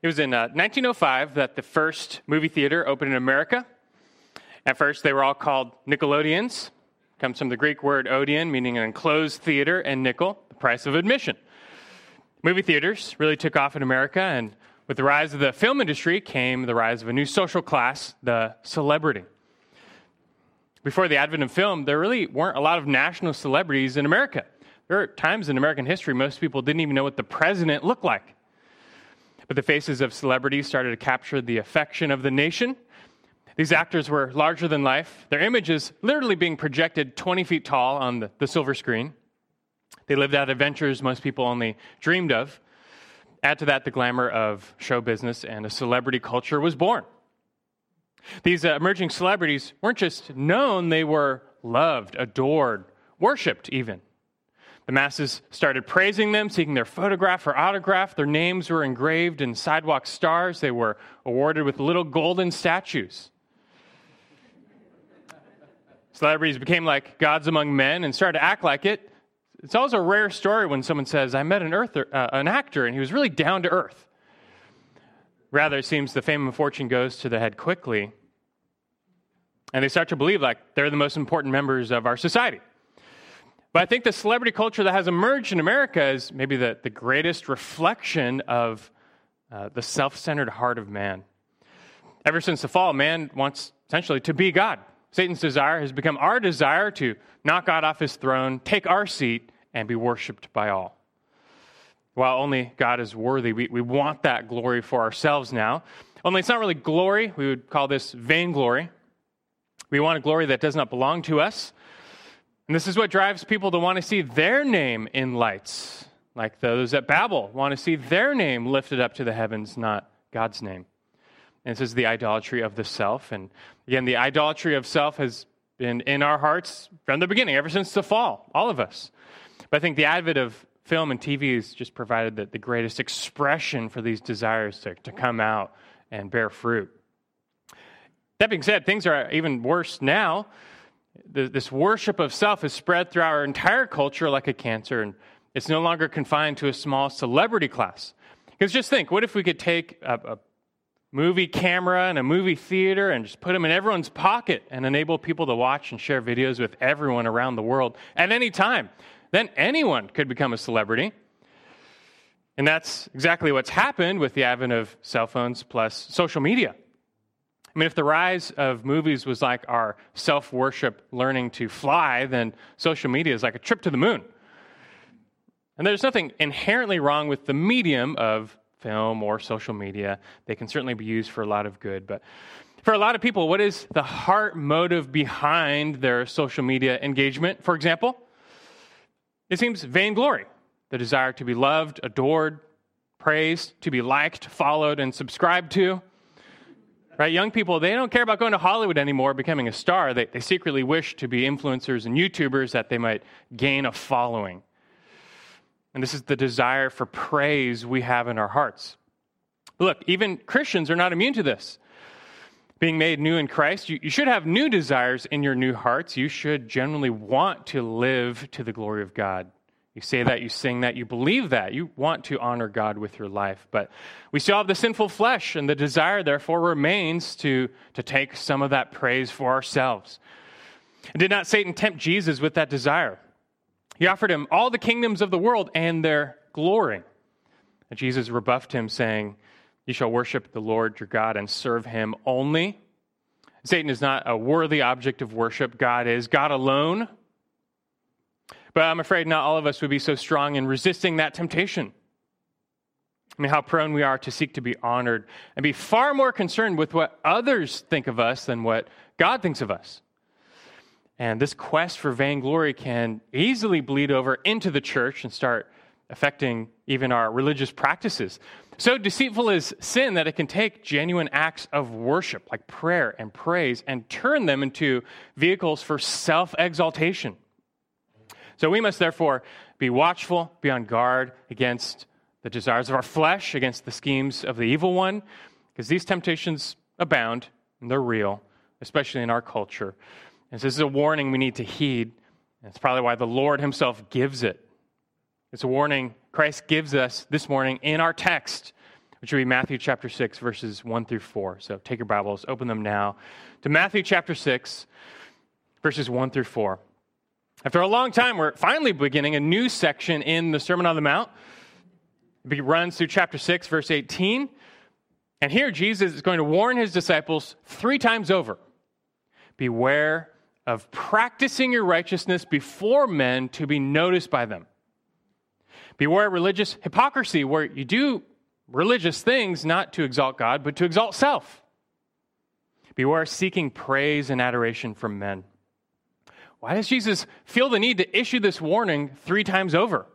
It was in uh, 1905 that the first movie theater opened in America. At first, they were all called Nickelodeons. Comes from the Greek word Odeon, meaning an enclosed theater, and nickel, the price of admission. Movie theaters really took off in America, and with the rise of the film industry came the rise of a new social class, the celebrity. Before the advent of film, there really weren't a lot of national celebrities in America. There are times in American history most people didn't even know what the president looked like. But the faces of celebrities started to capture the affection of the nation. These actors were larger than life, their images literally being projected 20 feet tall on the, the silver screen. They lived out adventures most people only dreamed of. Add to that the glamour of show business, and a celebrity culture was born. These uh, emerging celebrities weren't just known, they were loved, adored, worshiped, even. The masses started praising them, seeking their photograph or autograph. Their names were engraved in sidewalk stars. They were awarded with little golden statues. Celebrities became like gods among men and started to act like it. It's always a rare story when someone says, I met an, earther, uh, an actor and he was really down to earth. Rather, it seems the fame and fortune goes to the head quickly, and they start to believe like they're the most important members of our society. But I think the celebrity culture that has emerged in America is maybe the, the greatest reflection of uh, the self centered heart of man. Ever since the fall, man wants essentially to be God. Satan's desire has become our desire to knock God off his throne, take our seat, and be worshiped by all. While only God is worthy, we, we want that glory for ourselves now. Only it's not really glory. We would call this vainglory. We want a glory that does not belong to us. And this is what drives people to want to see their name in lights, like those at Babel want to see their name lifted up to the heavens, not God's name. And this is the idolatry of the self. And again, the idolatry of self has been in our hearts from the beginning, ever since the fall, all of us. But I think the advent of film and TV has just provided the, the greatest expression for these desires to, to come out and bear fruit. That being said, things are even worse now. This worship of self has spread through our entire culture like a cancer, and it's no longer confined to a small celebrity class. Because just think what if we could take a, a movie camera and a movie theater and just put them in everyone's pocket and enable people to watch and share videos with everyone around the world at any time? Then anyone could become a celebrity. And that's exactly what's happened with the advent of cell phones plus social media. I mean, if the rise of movies was like our self worship learning to fly, then social media is like a trip to the moon. And there's nothing inherently wrong with the medium of film or social media. They can certainly be used for a lot of good. But for a lot of people, what is the heart motive behind their social media engagement, for example? It seems vainglory, the desire to be loved, adored, praised, to be liked, followed, and subscribed to. Right? Young people, they don't care about going to Hollywood anymore, becoming a star. They, they secretly wish to be influencers and YouTubers that they might gain a following. And this is the desire for praise we have in our hearts. Look, even Christians are not immune to this. Being made new in Christ, you, you should have new desires in your new hearts. You should generally want to live to the glory of God. You say that, you sing that, you believe that, you want to honor God with your life. But we still have the sinful flesh, and the desire, therefore, remains to, to take some of that praise for ourselves. And did not Satan tempt Jesus with that desire? He offered him all the kingdoms of the world and their glory. And Jesus rebuffed him, saying, You shall worship the Lord your God and serve him only. Satan is not a worthy object of worship, God is. God alone but I'm afraid not all of us would be so strong in resisting that temptation. I mean, how prone we are to seek to be honored and be far more concerned with what others think of us than what God thinks of us. And this quest for vainglory can easily bleed over into the church and start affecting even our religious practices. So deceitful is sin that it can take genuine acts of worship, like prayer and praise, and turn them into vehicles for self exaltation. So we must therefore be watchful, be on guard against the desires of our flesh, against the schemes of the evil one, because these temptations abound and they're real, especially in our culture. And so this is a warning we need to heed. It's probably why the Lord Himself gives it. It's a warning Christ gives us this morning in our text. which will be Matthew chapter 6, verses 1 through 4. So take your Bibles, open them now to Matthew chapter 6, verses 1 through 4. After a long time, we're finally beginning a new section in the Sermon on the Mount. It runs through chapter 6, verse 18. And here, Jesus is going to warn his disciples three times over Beware of practicing your righteousness before men to be noticed by them. Beware religious hypocrisy, where you do religious things not to exalt God, but to exalt self. Beware seeking praise and adoration from men. Why does Jesus feel the need to issue this warning three times over?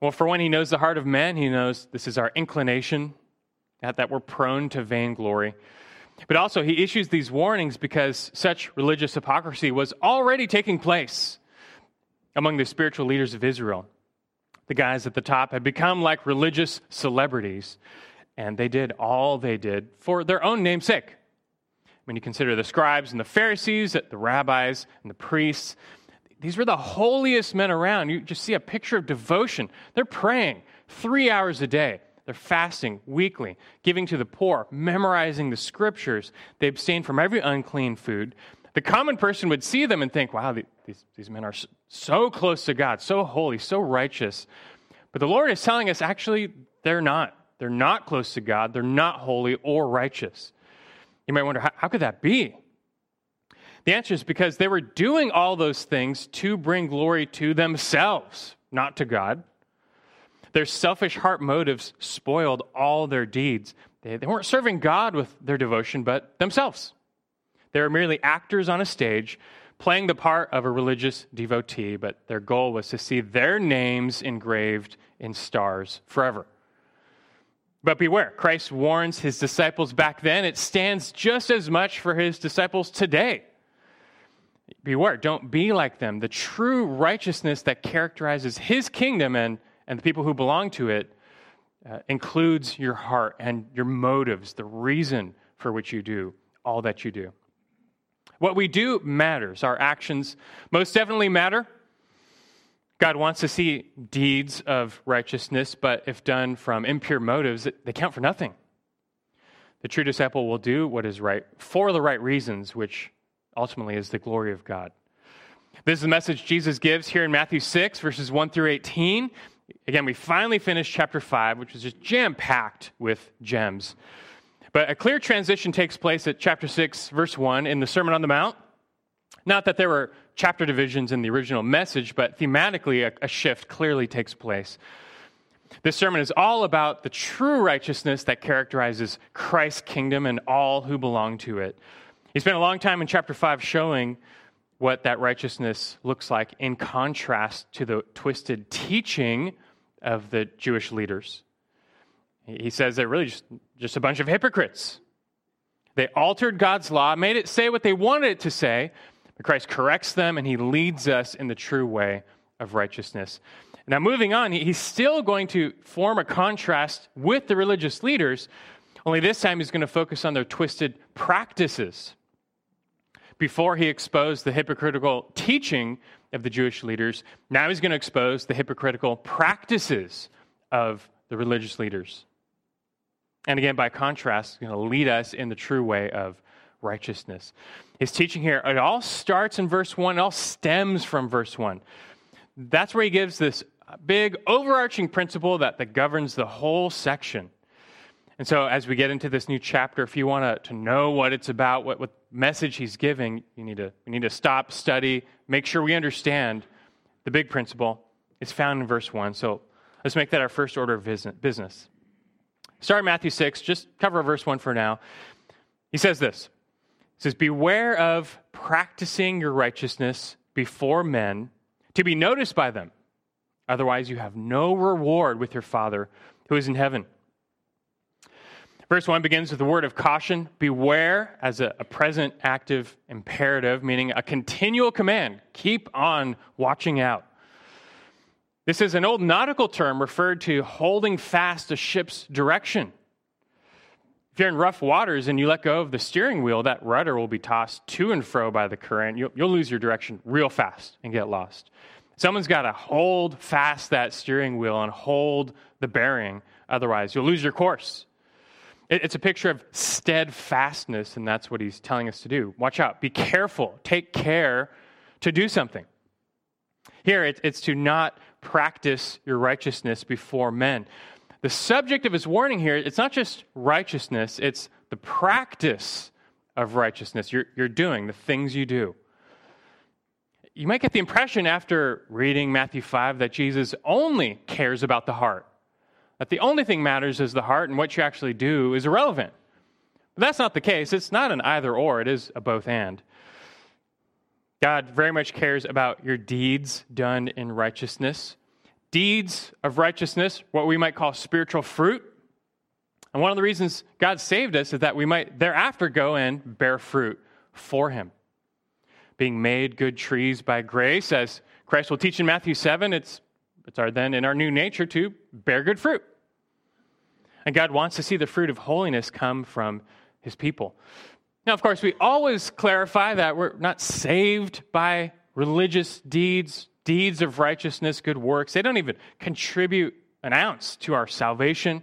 Well, for one, he knows the heart of man. he knows this is our inclination, that we're prone to vainglory. But also, he issues these warnings because such religious hypocrisy was already taking place among the spiritual leaders of Israel. The guys at the top had become like religious celebrities, and they did all they did for their own namesake. When you consider the scribes and the Pharisees, the rabbis and the priests, these were the holiest men around. You just see a picture of devotion. They're praying three hours a day. They're fasting weekly, giving to the poor, memorizing the scriptures. They abstain from every unclean food. The common person would see them and think, wow, these, these men are so close to God, so holy, so righteous. But the Lord is telling us actually, they're not. They're not close to God. They're not holy or righteous. You might wonder, how, could that be? The answer is because they were doing all those things to bring glory to themselves, not to God. Their selfish heart motives spoiled all their deeds. They, they weren't serving God with their devotion, but themselves. They were merely actors on a stage playing the part of a religious devotee, but their goal was to see their names engraved in stars forever. But beware, Christ warns his disciples back then. It stands just as much for his disciples today. Beware, don't be like them. The true righteousness that characterizes his kingdom and and the people who belong to it uh, includes your heart and your motives, the reason for which you do all that you do. What we do matters. Our actions most definitely matter. God wants to see deeds of righteousness, but if done from impure motives, they count for nothing. The true disciple will do what is right for the right reasons, which ultimately is the glory of God. This is the message Jesus gives here in Matthew 6, verses 1 through 18. Again, we finally finished chapter 5, which was just jam packed with gems. But a clear transition takes place at chapter 6, verse 1 in the Sermon on the Mount. Not that there were chapter divisions in the original message, but thematically, a, a shift clearly takes place. This sermon is all about the true righteousness that characterizes Christ's kingdom and all who belong to it. He spent a long time in chapter 5 showing what that righteousness looks like in contrast to the twisted teaching of the Jewish leaders. He says they're really just, just a bunch of hypocrites. They altered God's law, made it say what they wanted it to say, but Christ corrects them and he leads us in the true way of righteousness. Now, moving on, he's still going to form a contrast with the religious leaders, only this time he's going to focus on their twisted practices before he exposed the hypocritical teaching of the Jewish leaders, now he's going to expose the hypocritical practices of the religious leaders. And again, by contrast, he's going to lead us in the true way of righteousness. His teaching here, it all starts in verse 1, it all stems from verse 1. That's where he gives this big overarching principle that, that governs the whole section. And so, as we get into this new chapter, if you want to, to know what it's about, what, what message he's giving, you need to, you need to stop, study, make sure we understand the big principle. It's found in verse 1. So, let's make that our first order of business. Start Matthew 6, just cover verse 1 for now. He says this He says, Beware of practicing your righteousness before men to be noticed by them. Otherwise, you have no reward with your Father who is in heaven. Verse 1 begins with the word of caution beware as a, a, present active imperative, meaning a continual command. Keep on watching out. This is an old nautical term referred to holding fast a ship's direction. If you're in rough waters and you let go of the steering wheel, that rudder will be tossed to and fro by the current. You'll, you'll lose your direction real fast and get lost. Someone's got to hold fast that steering wheel and hold the bearing otherwise. You'll lose your course. It's a picture of steadfastness, and that's what he's telling us to do. Watch out, be careful, take care to do something. Here, it's to not practice your righteousness before men. The subject of his warning here, it's not just righteousness, it's the practice of righteousness. You're, you're doing the things you do. You might get the impression after reading Matthew 5 that Jesus only cares about the heart, that the only thing matters is the heart, and what you actually do is irrelevant. But that's not the case. It's not an either or, it is a both and. God very much cares about your deeds done in righteousness. Deeds of righteousness, what we might call spiritual fruit. And one of the reasons God saved us is that we might thereafter go and bear fruit for Him being made good trees by grace. As Christ will teach in Matthew 7, it's, it's our then in our new nature to bear good fruit. And God wants to see the fruit of holiness come from his people. Now, of course, we always clarify that we're not saved by religious deeds, deeds of righteousness, good works. They don't even contribute an ounce to our salvation.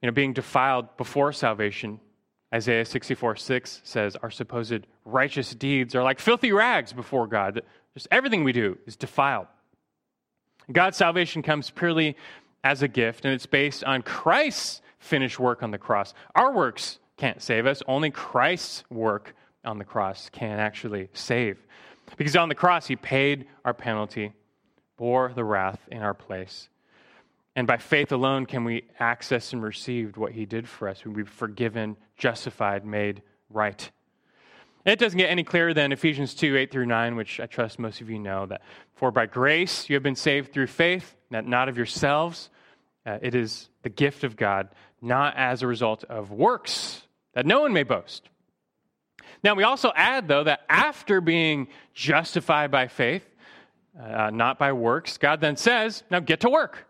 You know, being defiled before salvation Isaiah 64 6 says, Our supposed righteous deeds are like filthy rags before God. Just everything we do is defiled. God's salvation comes purely as a gift, and it's based on Christ's finished work on the cross. Our works can't save us, only Christ's work on the cross can actually save. Because on the cross, he paid our penalty, bore the wrath in our place. And by faith alone can we access and receive what he did for us. We be forgiven, justified, made right. It doesn't get any clearer than Ephesians 2 8 through 9, which I trust most of you know that for by grace you have been saved through faith, not of yourselves. Uh, it is the gift of God, not as a result of works, that no one may boast. Now, we also add, though, that after being justified by faith, uh, not by works, God then says, now get to work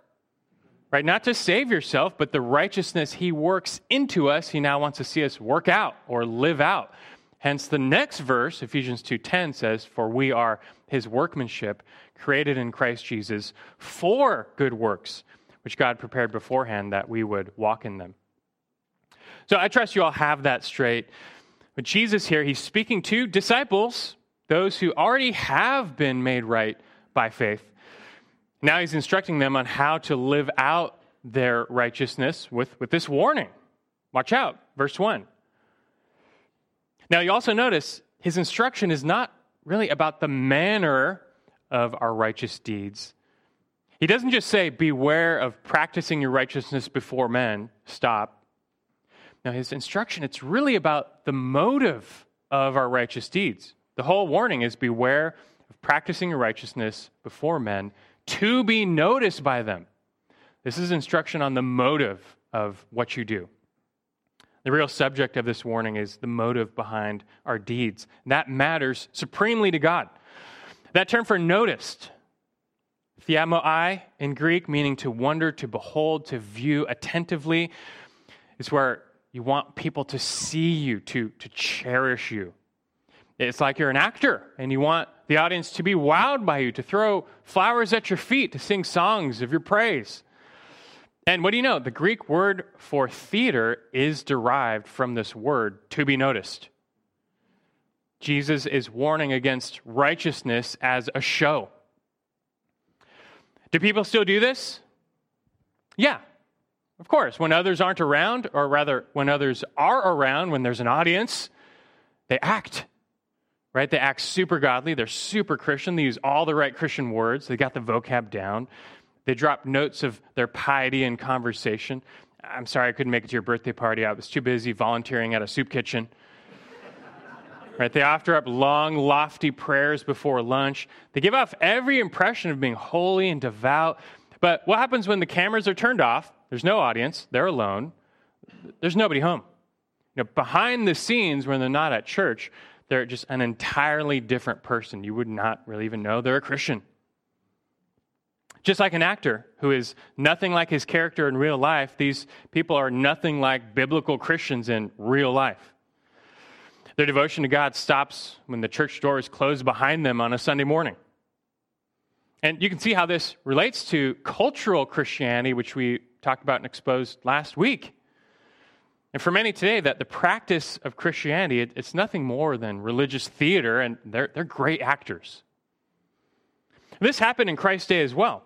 right? Not to save yourself, but the righteousness he works into us, he now wants to see us work out or live out. Hence the next verse, Ephesians 2:10 says, "For we are his workmanship, created in Christ Jesus for good works, which God prepared beforehand that we would walk in them." So I trust you all have that straight. But Jesus here, he's speaking to disciples, those who already have been made right by faith. Now he's instructing them on how to live out their righteousness with, with this warning. Watch out, verse 1. Now you also notice his instruction is not really about the manner of our righteous deeds. He doesn't just say, Beware of practicing your righteousness before men. Stop. Now, his instruction, it's really about the motive of our righteous deeds. The whole warning is beware of practicing your righteousness before men to be noticed by them. This is instruction on the motive of what you do. The real subject of this warning is the motive behind our deeds. That matters supremely to God. That term for noticed, theaomai in Greek, meaning to wonder, to behold, to view attentively, is where you want people to see you, to, to cherish you. It's like you're an actor and you want the audience to be wowed by you, to throw flowers at your feet, to sing songs of your praise. And what do you know? The Greek word for theater is derived from this word, to be noticed. Jesus is warning against righteousness as a show. Do people still do this? Yeah, of course. When others aren't around, or rather, when others are around, when there's an audience, they act right? They act super godly. They're super Christian. They use all the right Christian words. They got the vocab down. They drop notes of their piety in conversation. I'm sorry I couldn't make it to your birthday party. I was too busy volunteering at a soup kitchen. right? They offer up long, lofty prayers before lunch. They give off every impression of being holy and devout. But what happens when the cameras are turned off? There's no audience. They're alone. There's nobody home. You know, behind the scenes, when they're not at church, they're just an entirely different person. You would not really even know they're a Christian. Just like an actor who is nothing like his character in real life, these people are nothing like biblical Christians in real life. Their devotion to God stops when the church doors close behind them on a Sunday morning. And you can see how this relates to cultural Christianity, which we talked about and exposed last week. And for many today, that the practice of Christianity, it, it's nothing more than religious theater, and they're, they're great actors. This happened in Christ's day as well.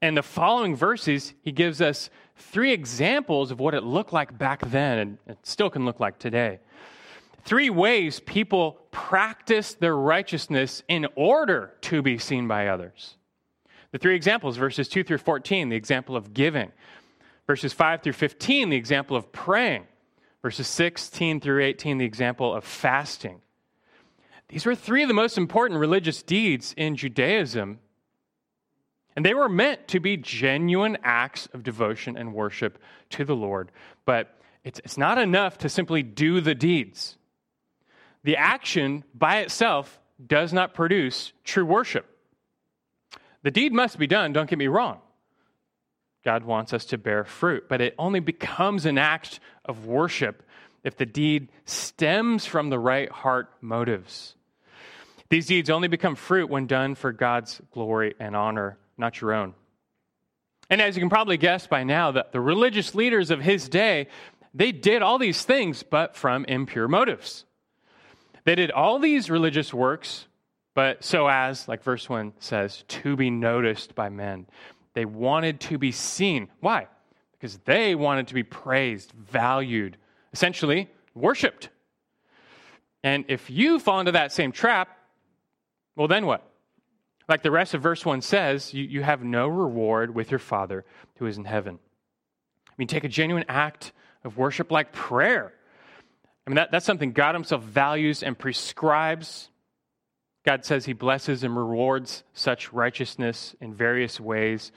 And the following verses, he gives us three examples of what it looked like back then, and it still can look like today. Three ways people practice their righteousness in order to be seen by others. The three examples, verses 2 through 14, the example of giving. Verses 5 through 15, the example of praying. Verses 16 through 18, the example of fasting. These were three of the most important religious deeds in Judaism, and they were meant to be genuine acts of devotion and worship to the Lord. But it's, it's not enough to simply do the deeds. The action by itself does not produce true worship. The deed must be done, don't get me wrong. God wants us to bear fruit, but it only becomes an act of worship if the deed stems from the right heart motives. These deeds only become fruit when done for God's glory and honor, not your own. And as you can probably guess by now, that the religious leaders of his day, they did all these things, but from impure motives. They did all these religious works, but so as, like verse 1 says, to be noticed by men. They wanted to be seen. Why? Because they wanted to be praised, valued, essentially worshiped. And if you fall into that same trap, well, then what? Like the rest of verse 1 says, you, you have no reward with your Father who is in heaven. I mean, take a genuine act of worship like prayer. I mean, that, that's something God Himself values and prescribes. God says He blesses and rewards such righteousness in various ways.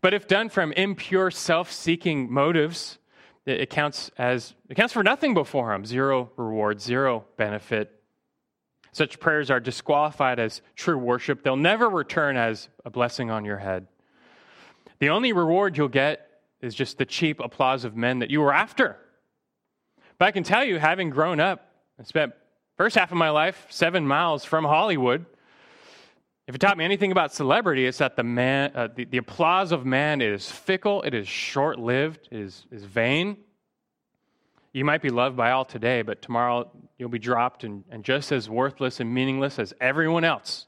But if done from impure, self seeking motives, it counts as it counts for nothing before him. Zero reward zero benefit. Such prayers are disqualified as true worship. They'll never return as a blessing on your head. The only reward you'll get is just the cheap applause of men that you were after. But I can tell you, having grown up, I spent first half of my life seven miles from Hollywood. If it taught me anything about celebrity, it's that the man, uh, the, the applause of man is fickle, it is short lived, it is, is vain. You might be loved by all today, but tomorrow you'll be dropped and, and just as worthless and meaningless as everyone else.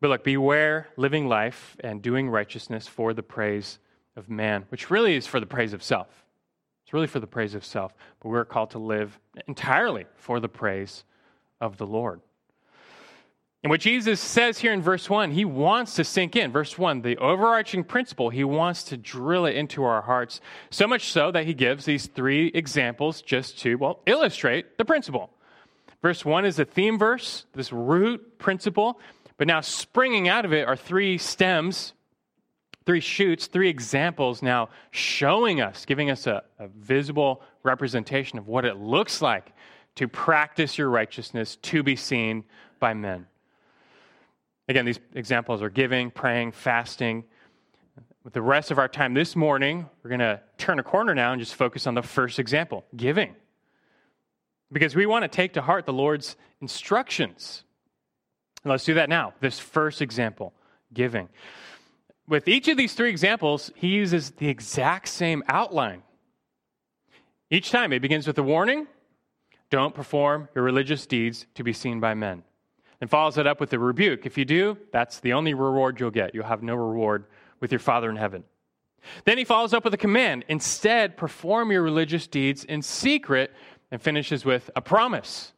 But look, beware living life and doing righteousness for the praise of man, which really is for the praise of self. Really for the praise of self, but we're called to live entirely for the praise of the Lord. And what Jesus says here in verse 1, he wants to sink in. Verse 1, the overarching principle, he wants to drill it into our hearts, so much so that he gives these three examples just to, well, illustrate the principle. Verse 1 is a theme verse, this root principle, but now springing out of it are three stems three shoots, three examples now showing us, giving us a, a, visible representation of what it looks like to practice your righteousness to be seen by men. Again, these examples are giving, praying, fasting. With the rest of our time this morning, we're going to turn a corner now and just focus on the first example giving. Because we want to take to heart the Lord's instructions. And let's do that now. This first example, giving with each of these three examples, he uses the exact same outline. Each time it begins with a warning don't perform your religious deeds to be seen by men. And follows it up with a rebuke. If you do, that's the only reward you'll get. You'll have no reward with your Father in heaven. Then he follows up with a command instead, perform your religious deeds in secret, and finishes with a promise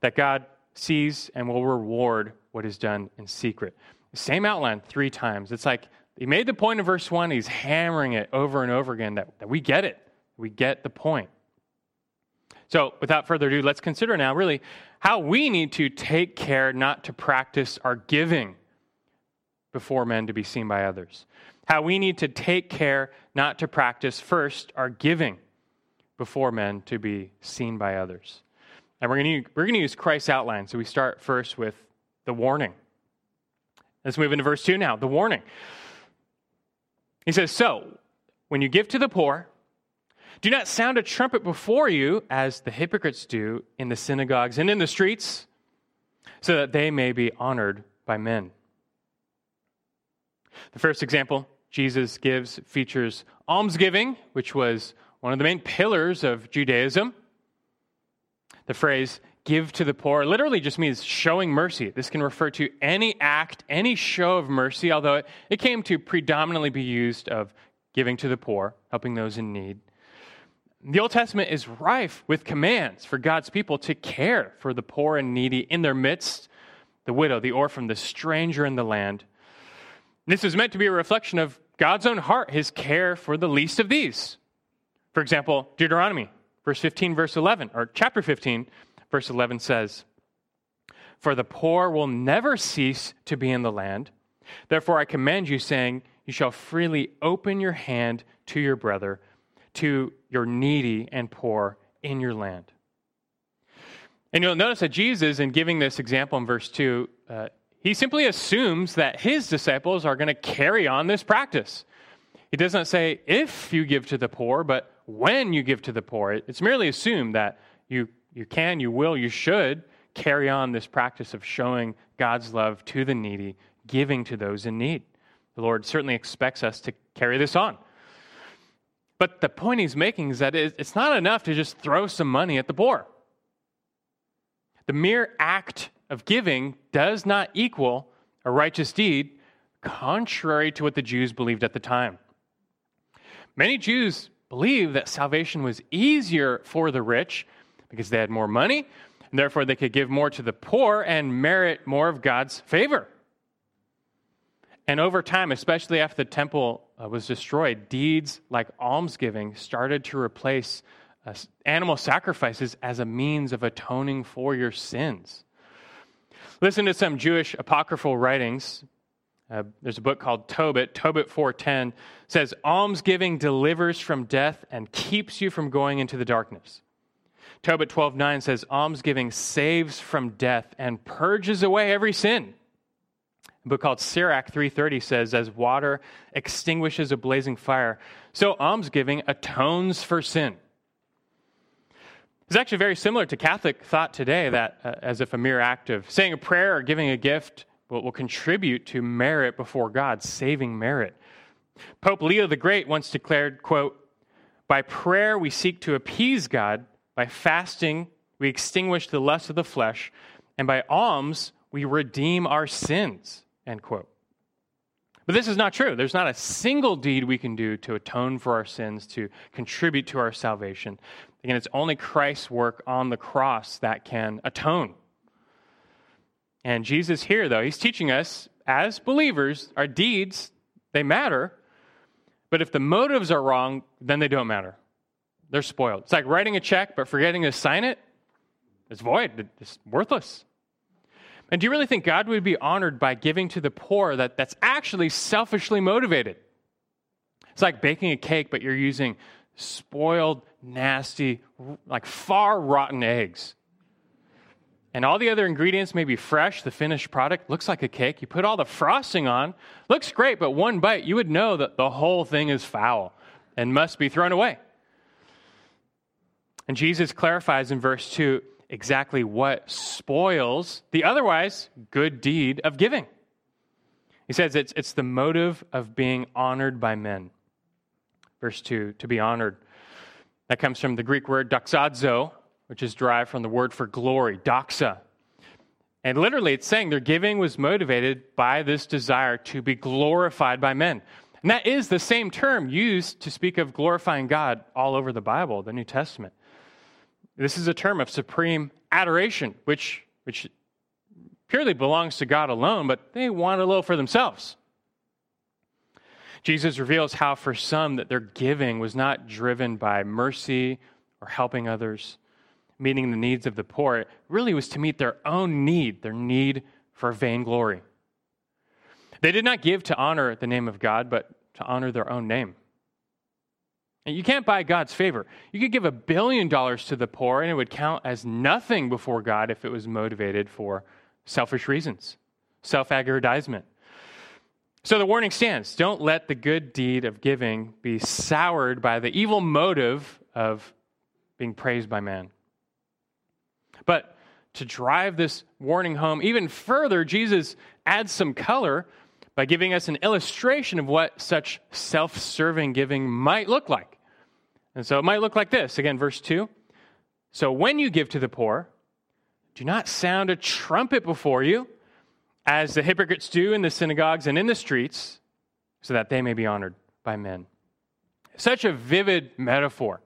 that God sees and will reward what is done in secret. Same outline three times. It's like he made the point in verse 1, he's hammering it over and over again that, that we get it. We get the point. So, without further ado, let's consider now really how we need to take care not to practice our giving before men to be seen by others. How we need to take care not to practice first our giving before men to be seen by others. And we're going to, we're going to use Christ's outline. So we start first with the warning. Let's move into verse 2 now the warning. He says, So, when you give to the poor, do not sound a trumpet before you, as the hypocrites do in the synagogues and in the streets, so that they may be honored by men. The first example Jesus gives features almsgiving, which was one of the main pillars of Judaism. The phrase give to the poor literally just means showing mercy. This can refer to any act, any show of mercy, although it, came to predominantly be used of giving to the poor, helping those in need. The Old Testament is rife with commands for God's people to care for the poor and needy in their midst, the widow, the orphan, the stranger in the land. This is meant to be a reflection of God's own heart, his care for the least of these. For example, Deuteronomy, verse 15, verse 11, or chapter 15, verse 11 says, For the poor will never cease to be in the land. Therefore, I command you, saying, You shall freely open your hand to your brother, to your needy and poor in your land. And you'll notice that Jesus, in giving this example in verse 2, uh, he simply assumes that his disciples are going to carry on this practice. He doesn't say if you give to the poor, but when you give to the poor. It's merely assumed that you you can, you will, you should carry on this practice of showing God's love to the needy, giving to those in need. The Lord certainly expects us to carry this on. But the point he's making is that it's not enough to just throw some money at the poor. The mere act of giving does not equal a righteous deed, contrary to what the Jews believed at the time. Many Jews believed that salvation was easier for the rich because they had more money, and therefore they could give more to the poor and merit more of God's favor. And over time, especially after the temple uh, was destroyed, deeds like almsgiving started to replace uh, animal sacrifices as a means of atoning for your sins. Listen to some Jewish apocryphal writings. Uh, there's a book called Tobit. Tobit 4:10 says, "Almsgiving delivers from death and keeps you from going into the darkness." Tobit 12:9 says almsgiving saves from death and purges away every sin. A book called Sirach 3:30 says as water extinguishes a blazing fire, so almsgiving atones for sin. It's actually very similar to Catholic thought today that uh, as if a mere act of saying a prayer or giving a gift will, will contribute to merit before God, saving merit. Pope Leo the Great once declared, quote, by prayer we seek to appease God by fasting, we extinguish the lust of the flesh, and by alms, we redeem our sins. End quote. But this is not true. There's not a single deed we can do to atone for our sins, to contribute to our salvation. Again, it's only Christ's work on the cross that can atone. And Jesus here, though, he's teaching us as believers, our deeds, they matter. But if the motives are wrong, then they don't matter they're spoiled. It's like writing a check but forgetting to sign it. It's void, it's worthless. And do you really think God would be honored by giving to the poor that, that's actually selfishly motivated? It's like baking a cake, but you're using spoiled, nasty, like far rotten eggs. And all the other ingredients may be fresh, the finished product looks like a cake. You put all the frosting on, looks great, but one bite, you would know that the whole thing is foul and must be thrown away. And Jesus clarifies in verse 2 exactly what spoils the otherwise good deed of giving. He says it's, it's the motive of being honored by men. Verse 2, to be honored. That comes from the Greek word doxazo, which is derived from the word for glory, doxa. And literally, it's saying their giving was motivated by this desire to be glorified by men. And that is the same term used to speak of glorifying God all over the Bible, the New Testament. This is a term of supreme adoration, which, which purely belongs to God alone, but they want a little for themselves. Jesus reveals how, for some, that their giving was not driven by mercy or helping others, meeting the needs of the poor. It really was to meet their own need, their need for vainglory. They did not give to honor the name of God, but to honor their own name. And you can't buy God's favor. You could give a billion dollars to the poor, and it would count as nothing before God if it was motivated for selfish reasons, self aggrandizement. So the warning stands don't let the good deed of giving be soured by the evil motive of being praised by man. But to drive this warning home even further, Jesus adds some color by giving us an illustration of what such self serving giving might look like. And so it might look like this. Again, verse 2. So when you give to the poor, do not sound a trumpet before you, as the hypocrites do in the synagogues and in the streets, so that they may be honored by men. Such a vivid metaphor.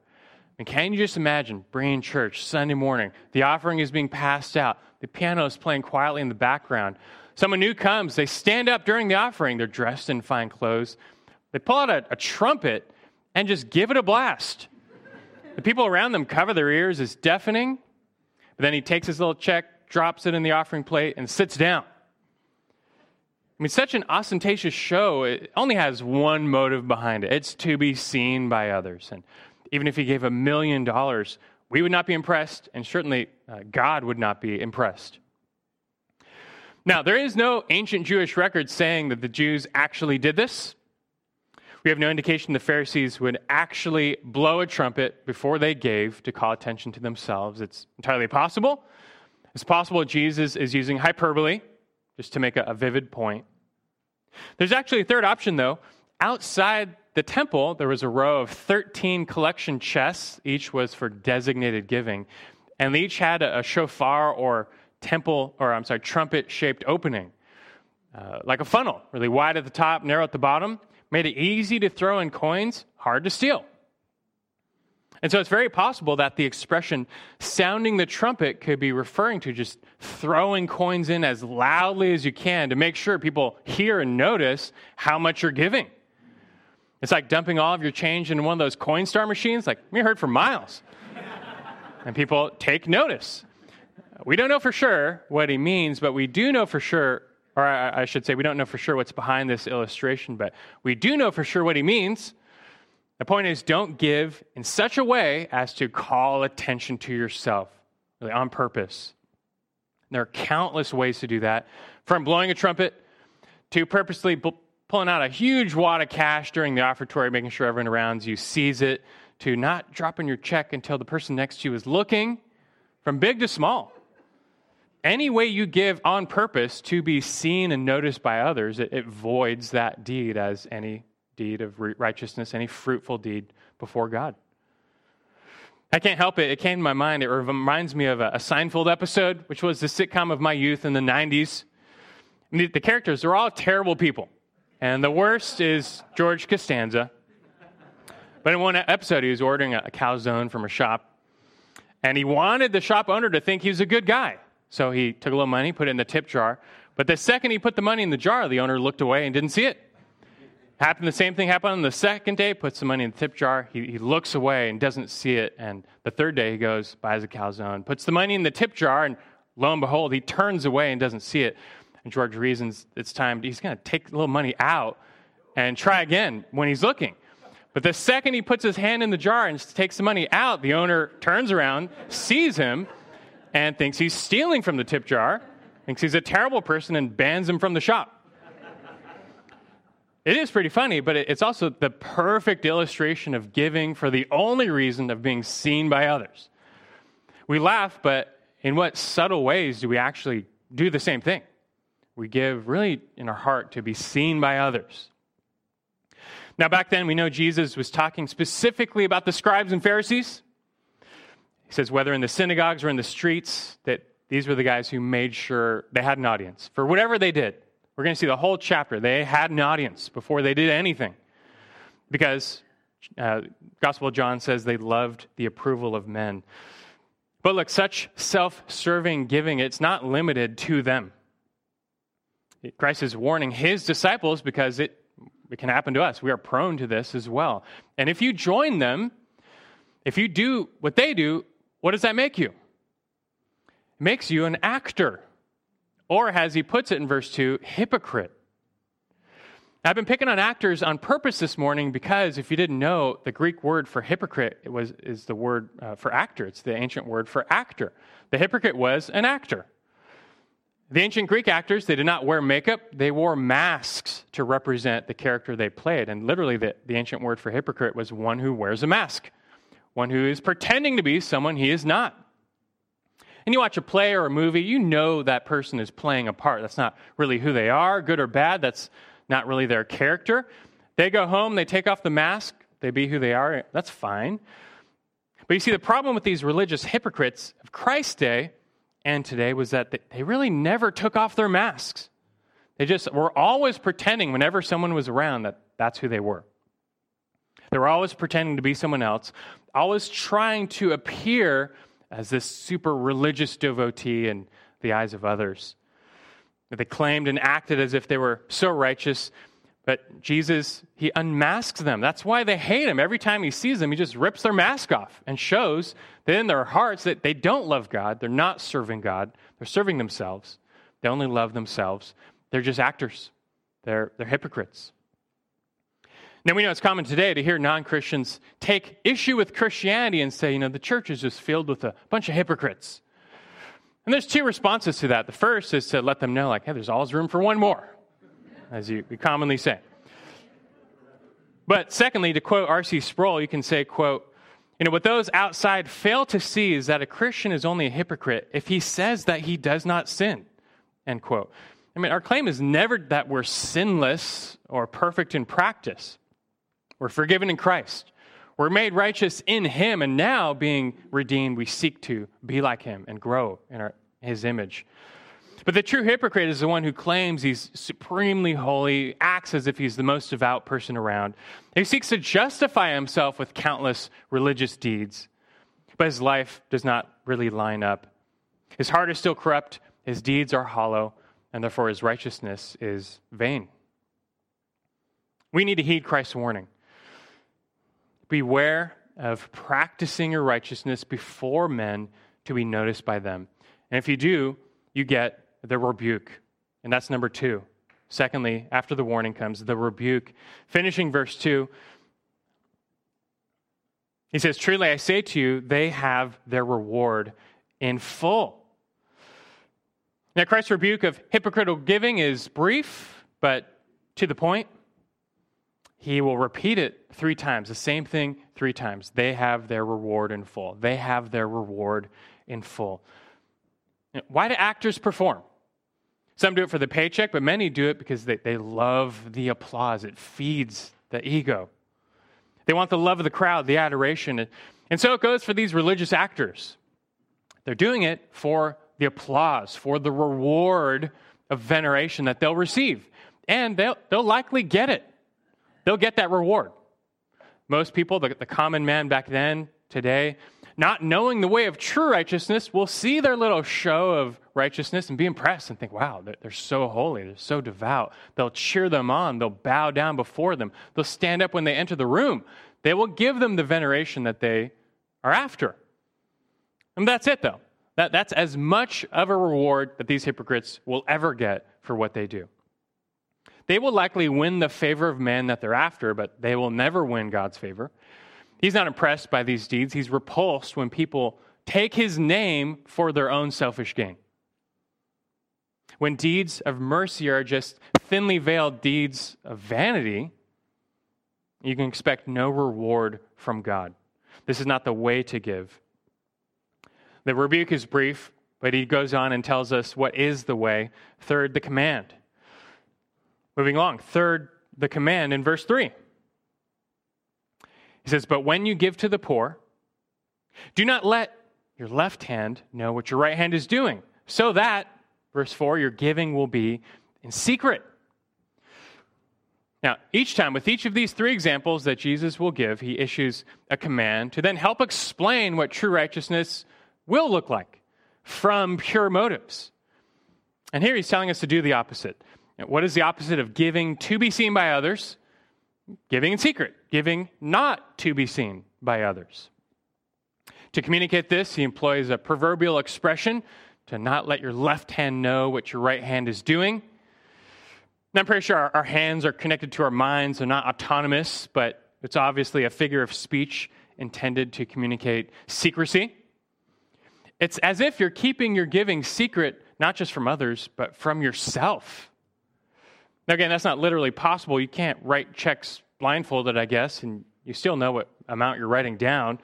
And can you just imagine bringing church Sunday morning? The offering is being passed out. The piano is playing quietly in the background. Someone new comes. They stand up during the offering. They're dressed in fine clothes. They pull out a, a trumpet and just give it a blast. The people around them cover their ears. It's deafening. But then he takes his little check, drops it in the offering plate, and sits down. I mean, such an ostentatious show, it only has one motive behind it it's to be seen by others. And even if he gave a million dollars, we would not be impressed, and certainly uh, God would not be impressed. Now, there is no ancient Jewish record saying that the Jews actually did this. We have no indication the Pharisees would actually blow a trumpet before they gave to call attention to themselves. It's entirely possible. It's possible Jesus is using hyperbole just to make a, a vivid point. There's actually a third option, though. Outside the temple, there was a row of 13 collection chests. Each was for designated giving. And they each had a, a shofar or temple, or I'm sorry, trumpet shaped opening, uh, like a funnel, really wide at the top, narrow at the bottom, made it easy to throw in coins, hard to steal. And so it's very possible that the expression sounding the trumpet could be referring to just throwing coins in as loudly as you can to make sure people hear and notice how much you're giving. It's like dumping all of your change in one of those Coinstar machines, like we heard for miles. and people take notice. We don't know for sure what he means, but we do know for sure, or I, should say, we don't know for sure what's behind this illustration, but we do know for sure what he means. The point is, don't give in such a way as to call attention to yourself, really on purpose. There are countless ways to do that, from blowing a trumpet to purposely pulling out a huge wad of cash during the offertory, making sure everyone around you sees it, to not dropping your check until the person next to you is looking, from big to small any way you give on purpose to be seen and noticed by others, it, it voids that deed as any deed of righteousness, any fruitful deed before God. I can't help it. It came to my mind. It reminds me of a, a Seinfeld episode, which was the sitcom of my youth in the 90s. The, the characters are all terrible people. And the worst is George Costanza. But in one episode, he was ordering a calzone from a shop, and he wanted the shop owner to think he was a good guy. So he took a little money, put it in the tip jar. But the second he put the money in the jar, the owner looked away and didn't see it. Happened the same thing happened on the second day, puts the money in the tip jar. He, he looks away and doesn't see it. And the third day, he goes, buys a calzone, puts the money in the tip jar, and lo and behold, he turns away and doesn't see it. And George reasons it's time, he's going to take a little money out and try again when he's looking. But the second he puts his hand in the jar and takes the money out, the owner turns around, sees him, and thinks he's stealing from the tip jar, thinks he's a terrible person, and bans him from the shop. It is pretty funny, but it's also the perfect illustration of giving for the only reason of being seen by others. We laugh, but in what subtle ways do we actually do the same thing? We give really in our heart to be seen by others. Now, back then, we know Jesus was talking specifically about the scribes and Pharisees. He says, whether in the synagogues or in the streets, that these were the guys who made sure they had an audience for whatever they did. We're going to see the whole chapter. They had an audience before they did anything. Because uh, Gospel of John says they loved the approval of men. But look, such self serving giving, it's not limited to them. Christ is warning his disciples because it, it can happen to us. We are prone to this as well. And if you join them, if you do what they do, what does that make you? It makes you an actor. Or, as he puts it in verse 2, hypocrite. I've been picking on actors on purpose this morning because if you didn't know, the Greek word for hypocrite was, is the word uh, for actor. It's the ancient word for actor. The hypocrite was an actor. The ancient Greek actors, they did not wear makeup, they wore masks to represent the character they played. And literally, the, the ancient word for hypocrite was one who wears a mask one who is pretending to be someone he is not. And you watch a play or a movie, you know that person is playing a part. That's not really who they are, good or bad. That's not really their character. They go home, they take off the mask, they be who they are. That's fine. But you see, the problem with these religious hypocrites of Christ's day and today was that they really never took off their masks. They just were always pretending whenever someone was around that that's who they were. They were always pretending to be someone else, always trying to appear as this super religious devotee in the eyes of others. They claimed and acted as if they were so righteous, but Jesus, he unmasks them. That's why they hate him. Every time he sees them, he just rips their mask off and shows that in their hearts that they don't love God. They're not serving God. They're serving themselves. They only love themselves. They're just actors. They're, they're hypocrites. Now, we know it's common today to hear non Christians take issue with Christianity and say, you know, the church is just filled with a bunch of hypocrites. And there's two responses to that. The first is to let them know, like, hey, there's always room for one more, as you, commonly say. But secondly, to quote R.C. Sproul, you can say, quote, you know, what those outside fail to see is that a Christian is only a hypocrite if he says that he does not sin, end quote. I mean, our claim is never that we're sinless or perfect in practice. We're forgiven in Christ. We're made righteous in Him, and now being redeemed, we seek to be like Him and grow in our, His image. But the true hypocrite is the one who claims he's supremely holy, acts as if he's the most devout person around. He seeks to justify himself with countless religious deeds, but his life does not really line up. His heart is still corrupt, his deeds are hollow, and therefore his righteousness is vain. We need to heed Christ's warning. Beware of practicing your righteousness before men to be noticed by them. And if you do, you get the rebuke. And that's number two. Secondly, after the warning comes the rebuke. Finishing verse 2, he says, Truly I say to you, they have their reward in full. Now, Christ's rebuke of hypocritical giving is brief, but to the point he will repeat it three times, the same thing three times. They have their reward in full. They have their reward in full. Why do actors perform? Some do it for the paycheck, but many do it because they, they love the applause. It feeds the ego. They want the love of the crowd, the adoration. And so it goes for these religious actors. They're doing it for the applause, for the reward of veneration that they'll receive. And they'll, they'll likely get it they'll get that reward. Most people, the, the common man back then, today, not knowing the way of true righteousness, will see their little show of righteousness and be impressed and think, wow, they're, they're so holy, they're so devout. They'll cheer them on, they'll bow down before them, they'll stand up when they enter the room. They will give them the veneration that they are after. And that's it, though. That, that's as much of a reward that these hypocrites will ever get for what they do. They will likely win the favor of men that they're after, but they will never win God's favor. He's not impressed by these deeds. He's repulsed when people take his name for their own selfish gain. When deeds of mercy are just thinly veiled deeds of vanity, you can expect no reward from God. This is not the way to give. The rebuke is brief, but he goes on and tells us what is the way. Third, the command. Moving along. Third, the command in verse 3. He says, But when you give to the poor, do not let your left hand know what your right hand is doing, so that, verse 4, your giving will be in secret. Now, each time, with each of these three examples that Jesus will give, he issues a command to then help explain what true righteousness will look like from pure motives. And here he's telling us to do the opposite what is the opposite of giving to be seen by others? Giving in secret, giving not to be seen by others. To communicate this, he employs a proverbial expression to not let your left hand know what your right hand is doing. And I'm pretty sure our, our hands are connected to our minds, they're not autonomous, but it's obviously a figure of speech intended to communicate secrecy. It's as if you're keeping your giving secret, not just from others, but from yourself. Now, again, that's not literally possible. You can't write checks blindfolded, I guess, and you still know what amount you're writing down.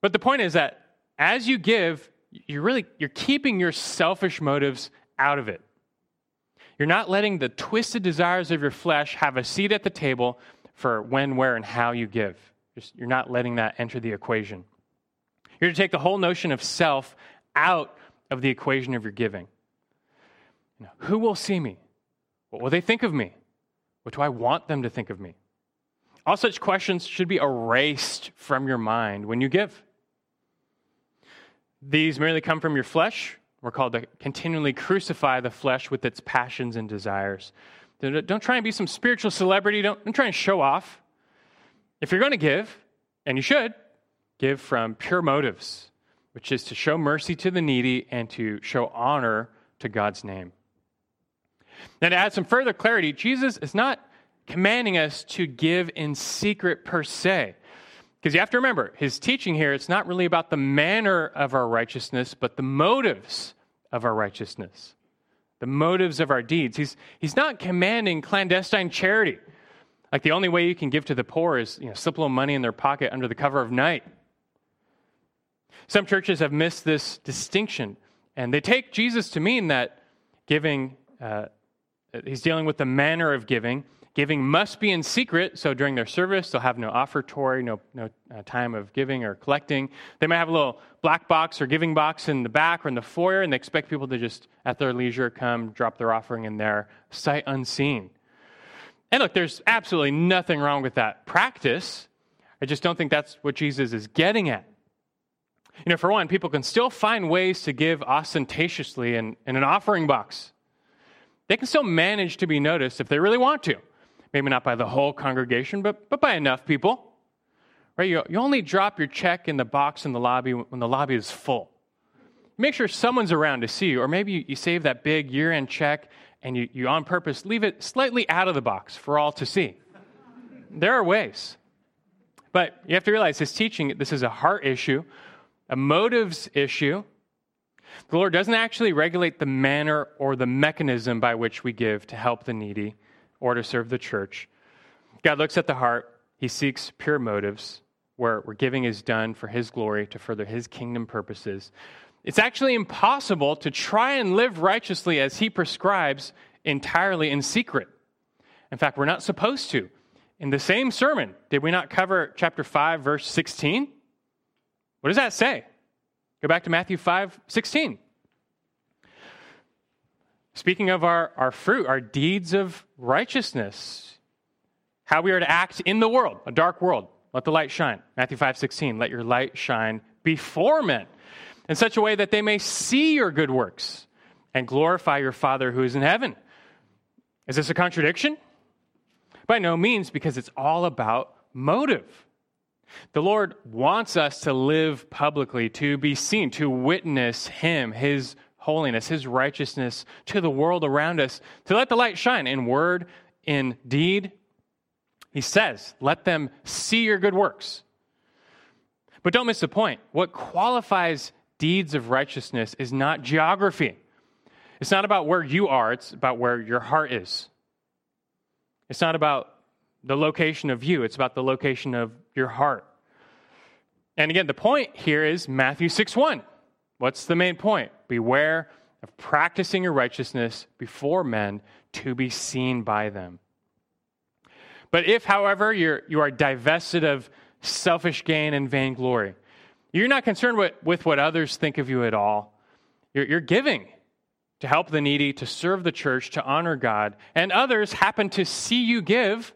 But the point is that as you give, you're really you're keeping your selfish motives out of it. You're not letting the twisted desires of your flesh have a seat at the table for when, where, and how you give. You're not letting that enter the equation. You're to take the whole notion of self out of the equation of your giving. You know, who will see me? What will they think of me? What do I want them to think of me? All such questions should be erased from your mind when you give. These merely come from your flesh. We're called to continually crucify the flesh with its passions and desires. Don't try and be some spiritual celebrity. Don't, don't try and show off. If you're going to give, and you should, give from pure motives, which is to show mercy to the needy and to show honor to God's name. Now, to add some further clarity, Jesus is not commanding us to give in secret per se. Because you have to remember, his teaching here, it's not really about the manner of our righteousness, but the motives of our righteousness, the motives of our deeds. He's, he's not commanding clandestine charity. Like the only way you can give to the poor is you know, slip a little money in their pocket under the cover of night. Some churches have missed this distinction, and they take Jesus to mean that giving, uh, he's dealing with the manner of giving, Giving must be in secret, so during their service, they'll have no offertory, no, no uh, time of giving or collecting. They might have a little black box or giving box in the back or in the foyer, and they expect people to just, at their leisure, come drop their offering in there, sight unseen. And look, there's absolutely nothing wrong with that practice. I just don't think that's what Jesus is getting at. You know, for one, people can still find ways to give ostentatiously in, in an offering box. They can still manage to be noticed if they really want to. Maybe not by the whole congregation, but, but by enough people. Right? You, you only drop your check in the box in the lobby when the lobby is full. Make sure someone's around to see you, or maybe you, you save that big year end check and you, you on purpose leave it slightly out of the box for all to see. There are ways. But you have to realize this teaching, this is a heart issue, a motives issue. The Lord doesn't actually regulate the manner or the mechanism by which we give to help the needy or to serve the church. God looks at the heart, He seeks pure motives where, where giving is done for His glory to further His kingdom purposes. It's actually impossible to try and live righteously as He prescribes entirely in secret. In fact, we're not supposed to. In the same sermon, did we not cover chapter 5, verse 16? What does that say? Go back to Matthew 5, 16. Speaking of our, our fruit, our deeds of righteousness, how we are to act in the world, a dark world. Let the light shine. Matthew 5 16. Let your light shine before men in such a way that they may see your good works and glorify your Father who is in heaven. Is this a contradiction? By no means, because it's all about motive. The Lord wants us to live publicly, to be seen, to witness Him, His holiness, his righteousness to the world around us, to let the light shine in word, in deed. He says, let them see your good works. But don't miss the point. What qualifies deeds of righteousness is not geography. It's not about where you are, it's about where your heart is. It's not about the location of you, it's about the location of your heart. And again, the point here is Matthew 6 1. What's the main point? Beware of practicing your righteousness before men to be seen by them. But if, however, you're, you are divested of selfish gain and vainglory, you're not concerned with, with what others think of you at all. You're, you're giving to help the needy, to serve the church, to honor God, and others happen to see you give,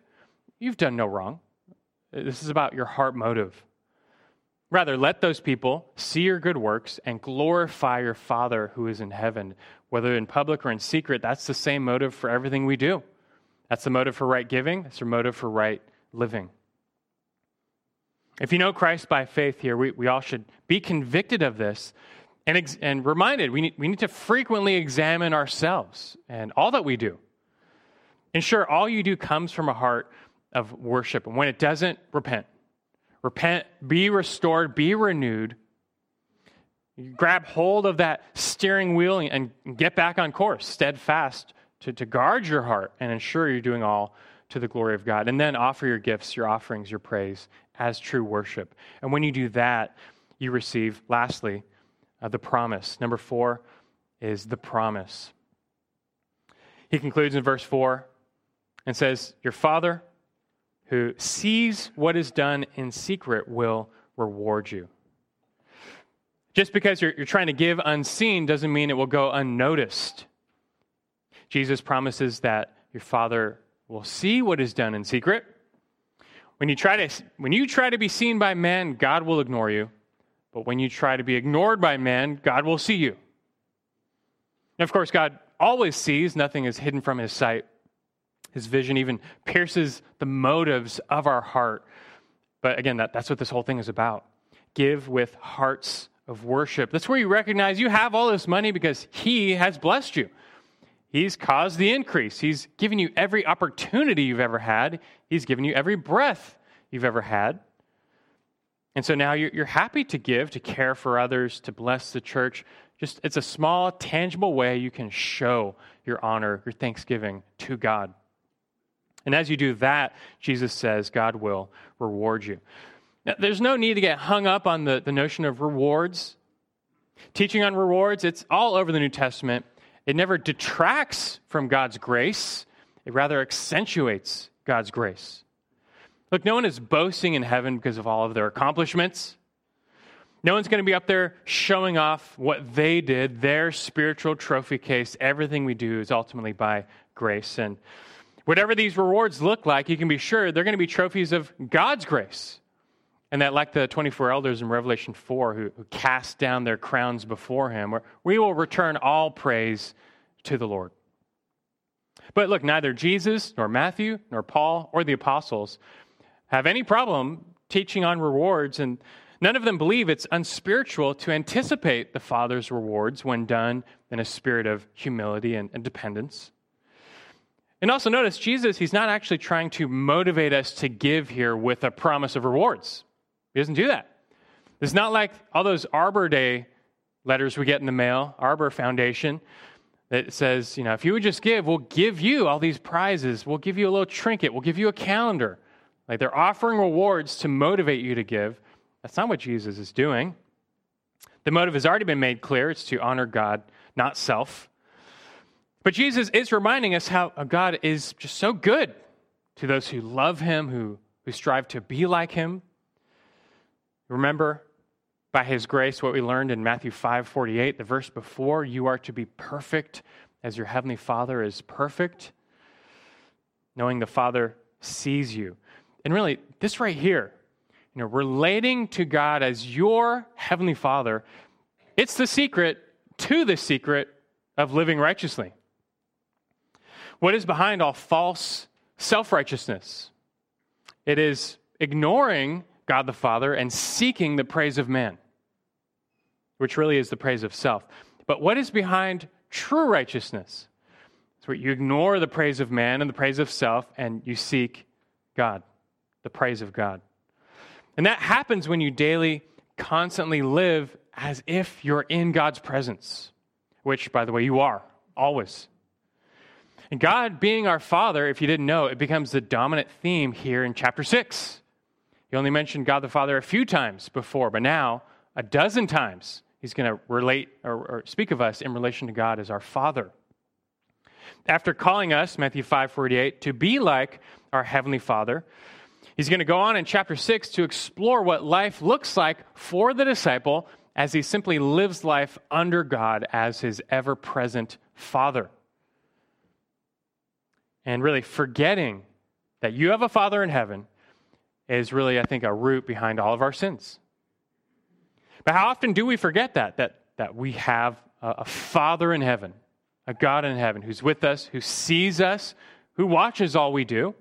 you've done no wrong. This is about your heart motive. Rather, let those people see your good works and glorify your Father who is in heaven. Whether in public or in secret, that's the same motive for everything we do. That's the motive for right giving, that's the motive for right living. If you know Christ by faith here, we, we all should be convicted of this and, ex- and reminded we need, we need to frequently examine ourselves and all that we do. Ensure all you do comes from a heart of worship. And when it doesn't, repent. Repent, be restored, be renewed. grab hold of that steering wheel and get back on course, steadfast to, to guard your heart and ensure you're doing all to the glory of God. And then offer your gifts, your offerings, your praise as true worship. And when you do that, you receive, lastly, uh, the promise. Number four is the promise. He concludes in verse 4 and says, Your Father who sees what is done in secret will reward you. Just because you're, you're trying to give unseen doesn't mean it will go unnoticed. Jesus promises that your Father will see what is done in secret. When you try to, when you try to be seen by men, God will ignore you. But when you try to be ignored by men, God will see you. And of course, God always sees, nothing is hidden from his sight. His vision even pierces the motives of our heart. But again, that, that's what this whole thing is about. Give with hearts of worship. That's where you recognize you have all this money because He has blessed you. He's caused the increase. He's given you every opportunity you've ever had. He's given you every breath you've ever had. And so now you're, you're happy to give, to care for others, to bless the church. Just it's a small, tangible way you can show your honor, your thanksgiving to God. And as you do that, Jesus says God will reward you. Now, there's no need to get hung up on the, the notion of rewards. Teaching on rewards, it's all over the New Testament. It never detracts from God's grace, it rather accentuates God's grace. Look, no one is boasting in heaven because of all of their accomplishments. No one's going to be up there showing off what they did, their spiritual trophy case. Everything we do is ultimately by grace. And whatever these rewards look like, you can be sure they're going to be trophies of God's grace. And that, like the 24 elders in Revelation 4 who, who cast down their crowns before him, we will return all praise to the Lord. But look, neither Jesus, nor Matthew, nor Paul, or the apostles have any problem teaching on rewards, and none of them believe it's unspiritual to anticipate the Father's rewards when done in a spirit of humility and, and dependence. And also notice, Jesus, he's not actually trying to motivate us to give here with a promise of rewards. He doesn't do that. It's not like all those Arbor Day letters we get in the mail, Arbor Foundation, that says, you know, if you would just give, we'll give you all these prizes. We'll give you a little trinket. We'll give you a calendar. Like they're offering rewards to motivate you to give. That's not what Jesus is doing. The motive has already been made clear it's to honor God, not self. But Jesus is reminding us how uh, God is just so good to those who love him, who, who strive to be like him. Remember, by his grace, what we learned in Matthew 5 48, the verse before, you are to be perfect as your heavenly Father is perfect, knowing the Father sees you. And really, this right here, you know, relating to God as your heavenly Father, it's the secret to the secret of living righteously. What is behind all false self righteousness? It is ignoring God the Father and seeking the praise of man, which really is the praise of self. But what is behind true righteousness? It's where you ignore the praise of man and the praise of self and you seek God, the praise of God. And that happens when you daily, constantly live as if you're in God's presence, which, by the way, you are always. And God being our Father, if you didn't know, it becomes the dominant theme here in chapter 6. He only mentioned God the Father a few times before, but now, a dozen times, he's going to relate or, or, speak of us in relation to God as our Father. After calling us, Matthew 5:48, to be like our heavenly Father, he's going to go on in chapter 6 to explore what life looks like for the disciple as he simply lives life under God as his ever-present Father. And really forgetting that you have a Father in heaven is really, I think, a root behind all of our sins. But how often do we forget that? That, that we have a, a Father in heaven, a God in heaven who's with us, who sees us, who watches all we do.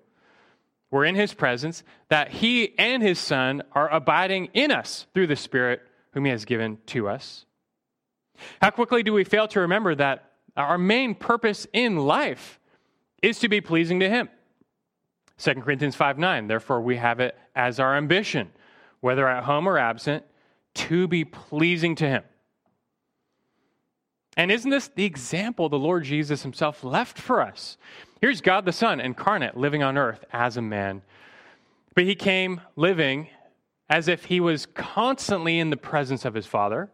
We're in his presence, that he and his Son are abiding in us through the Spirit whom he has given to us. How quickly do we fail to remember that our main purpose in life is to be pleasing to him? 2 Corinthians 5 9, therefore we have it as our ambition, whether at home or absent, to be pleasing to Him. And isn't this the example the Lord Jesus Himself left for us? Here's God the Son incarnate living on earth as a man. But He came living as if He was constantly in the presence of His Father,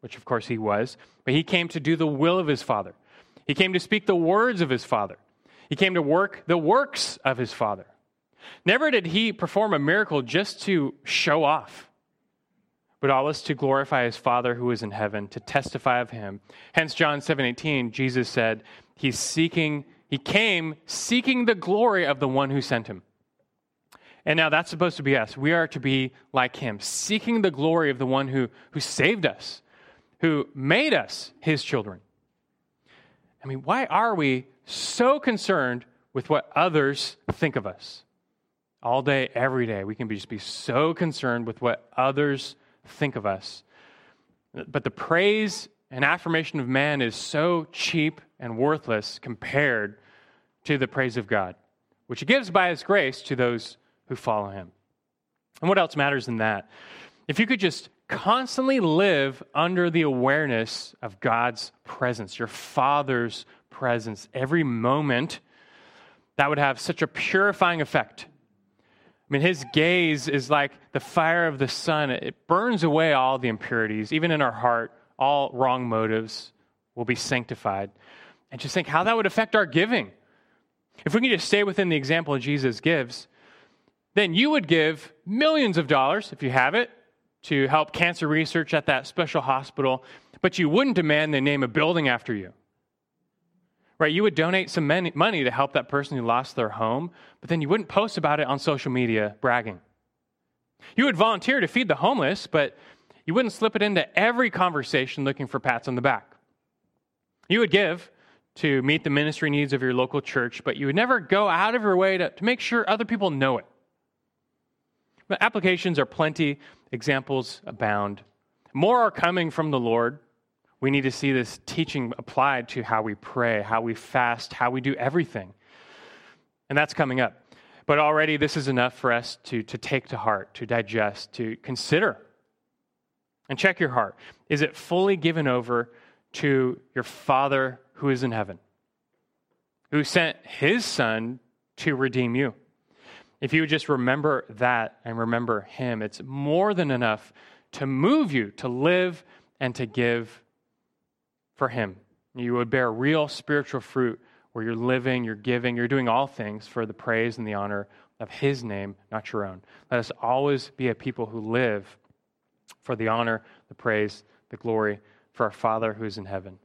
which of course He was, but He came to do the will of His Father. He came to speak the words of his Father. He came to work the works of his Father. Never did he perform a miracle just to show off, but always to glorify his Father who is in heaven, to testify of him. Hence, John 7:18, Jesus said, He's seeking, he came seeking the glory of the one who sent him. And now that's supposed to be us. We are to be like him, seeking the glory of the one who, who saved us, who made us his children. I mean, why are we so concerned with what others think of us? All day, every day, we can be, just be so concerned with what others think of us. But the praise and affirmation of man is so cheap and worthless compared to the praise of God, which he gives by his grace to those who follow him. And what else matters than that? If you could just constantly live under the awareness of God's presence, your Father's presence, every moment, that would have such a purifying effect. I mean, his gaze is like the fire of the sun. It burns away all the impurities, even in our heart, all wrong motives will be sanctified. And just think how that would affect our giving. If we can just stay within the example Jesus gives, then you would give millions of dollars, if you have it, to help cancer research at that special hospital, but you wouldn't demand they name a building after you. Right? You would donate some money to help that person who lost their home, but then you wouldn't post about it on social media bragging. You would volunteer to feed the homeless, but you wouldn't slip it into every conversation looking for pats on the back. You would give to meet the ministry needs of your local church, but you would never go out of your way to, to make sure other people know it. But applications are plenty, examples abound. More are coming from the Lord. We need to see this teaching applied to how we pray, how we fast, how we do everything. And that's coming up. But already, this is enough for us to, to take to heart, to digest, to consider. And check your heart. Is it fully given over to your Father who is in heaven, who sent his Son to redeem you? If you would just remember that and remember Him, it's more than enough to move you to live and to give for Him. You would bear real spiritual fruit where you're living, you're giving, you're doing all things for the praise and the honor of His name, not your own. Let us always be a people who live for the honor, the praise, the glory for our Father who is in heaven.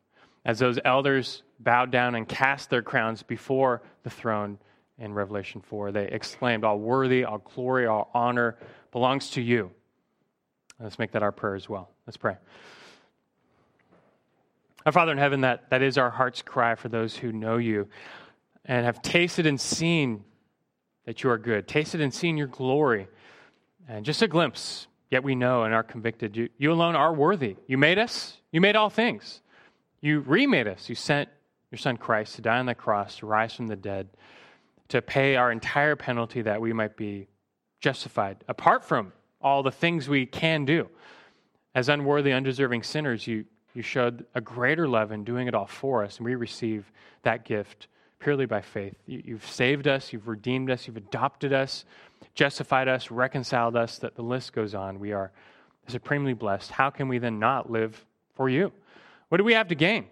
As those elders bowed down and cast their crowns before the throne, in Revelation 4. They exclaimed, All worthy, all glory, all honor belongs to you. Let's make that our prayer as well. Let's pray. Our Father in heaven, that, that is our heart's cry for those who know you and have tasted and seen that you are good, tasted and seen your glory, and just a glimpse, yet we know and are convicted. You, you alone are worthy. You made us, you made all things. You remade us. You sent your Son Christ to die on the cross, to rise from the dead to pay our entire penalty that we might be justified, apart from all the things we can do. As unworthy, undeserving sinners, you, you showed a greater love in doing it all for us, and we receive that gift purely by faith. You, you've saved us, you've redeemed us, you've adopted us, justified us, reconciled us, that the list goes on. We are supremely blessed. How can we then not live for you? What do we have to gain?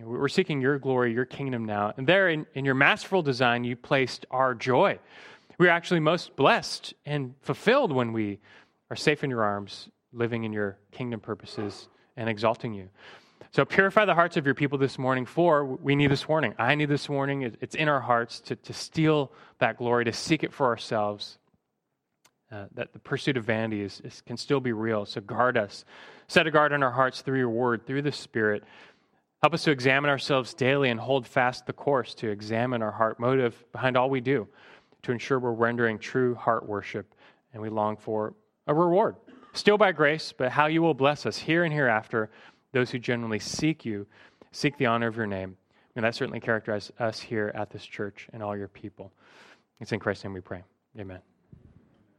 We're seeking your glory, your kingdom now. And there in, in your masterful design, you placed our joy. We're actually most blessed and fulfilled when we are safe in your arms, living in your kingdom purposes and exalting you. So purify the hearts of your people this morning, for we need this warning. I need this warning. It's in our hearts to, to steal that glory, to seek it for ourselves. Uh, that the pursuit of vanity is, is, can still be real. So guard us. Set a guard on our hearts through your word, through the Spirit. Help us to examine ourselves daily and hold fast the course, to examine our heart motive behind all we do, to ensure we're rendering true heart worship and we long for a reward. Still by grace, but how you will bless us here and hereafter, those who genuinely seek you, seek the honor of your name. And that certainly characterizes us here at this church and all your people. It's in Christ's name we pray. Amen.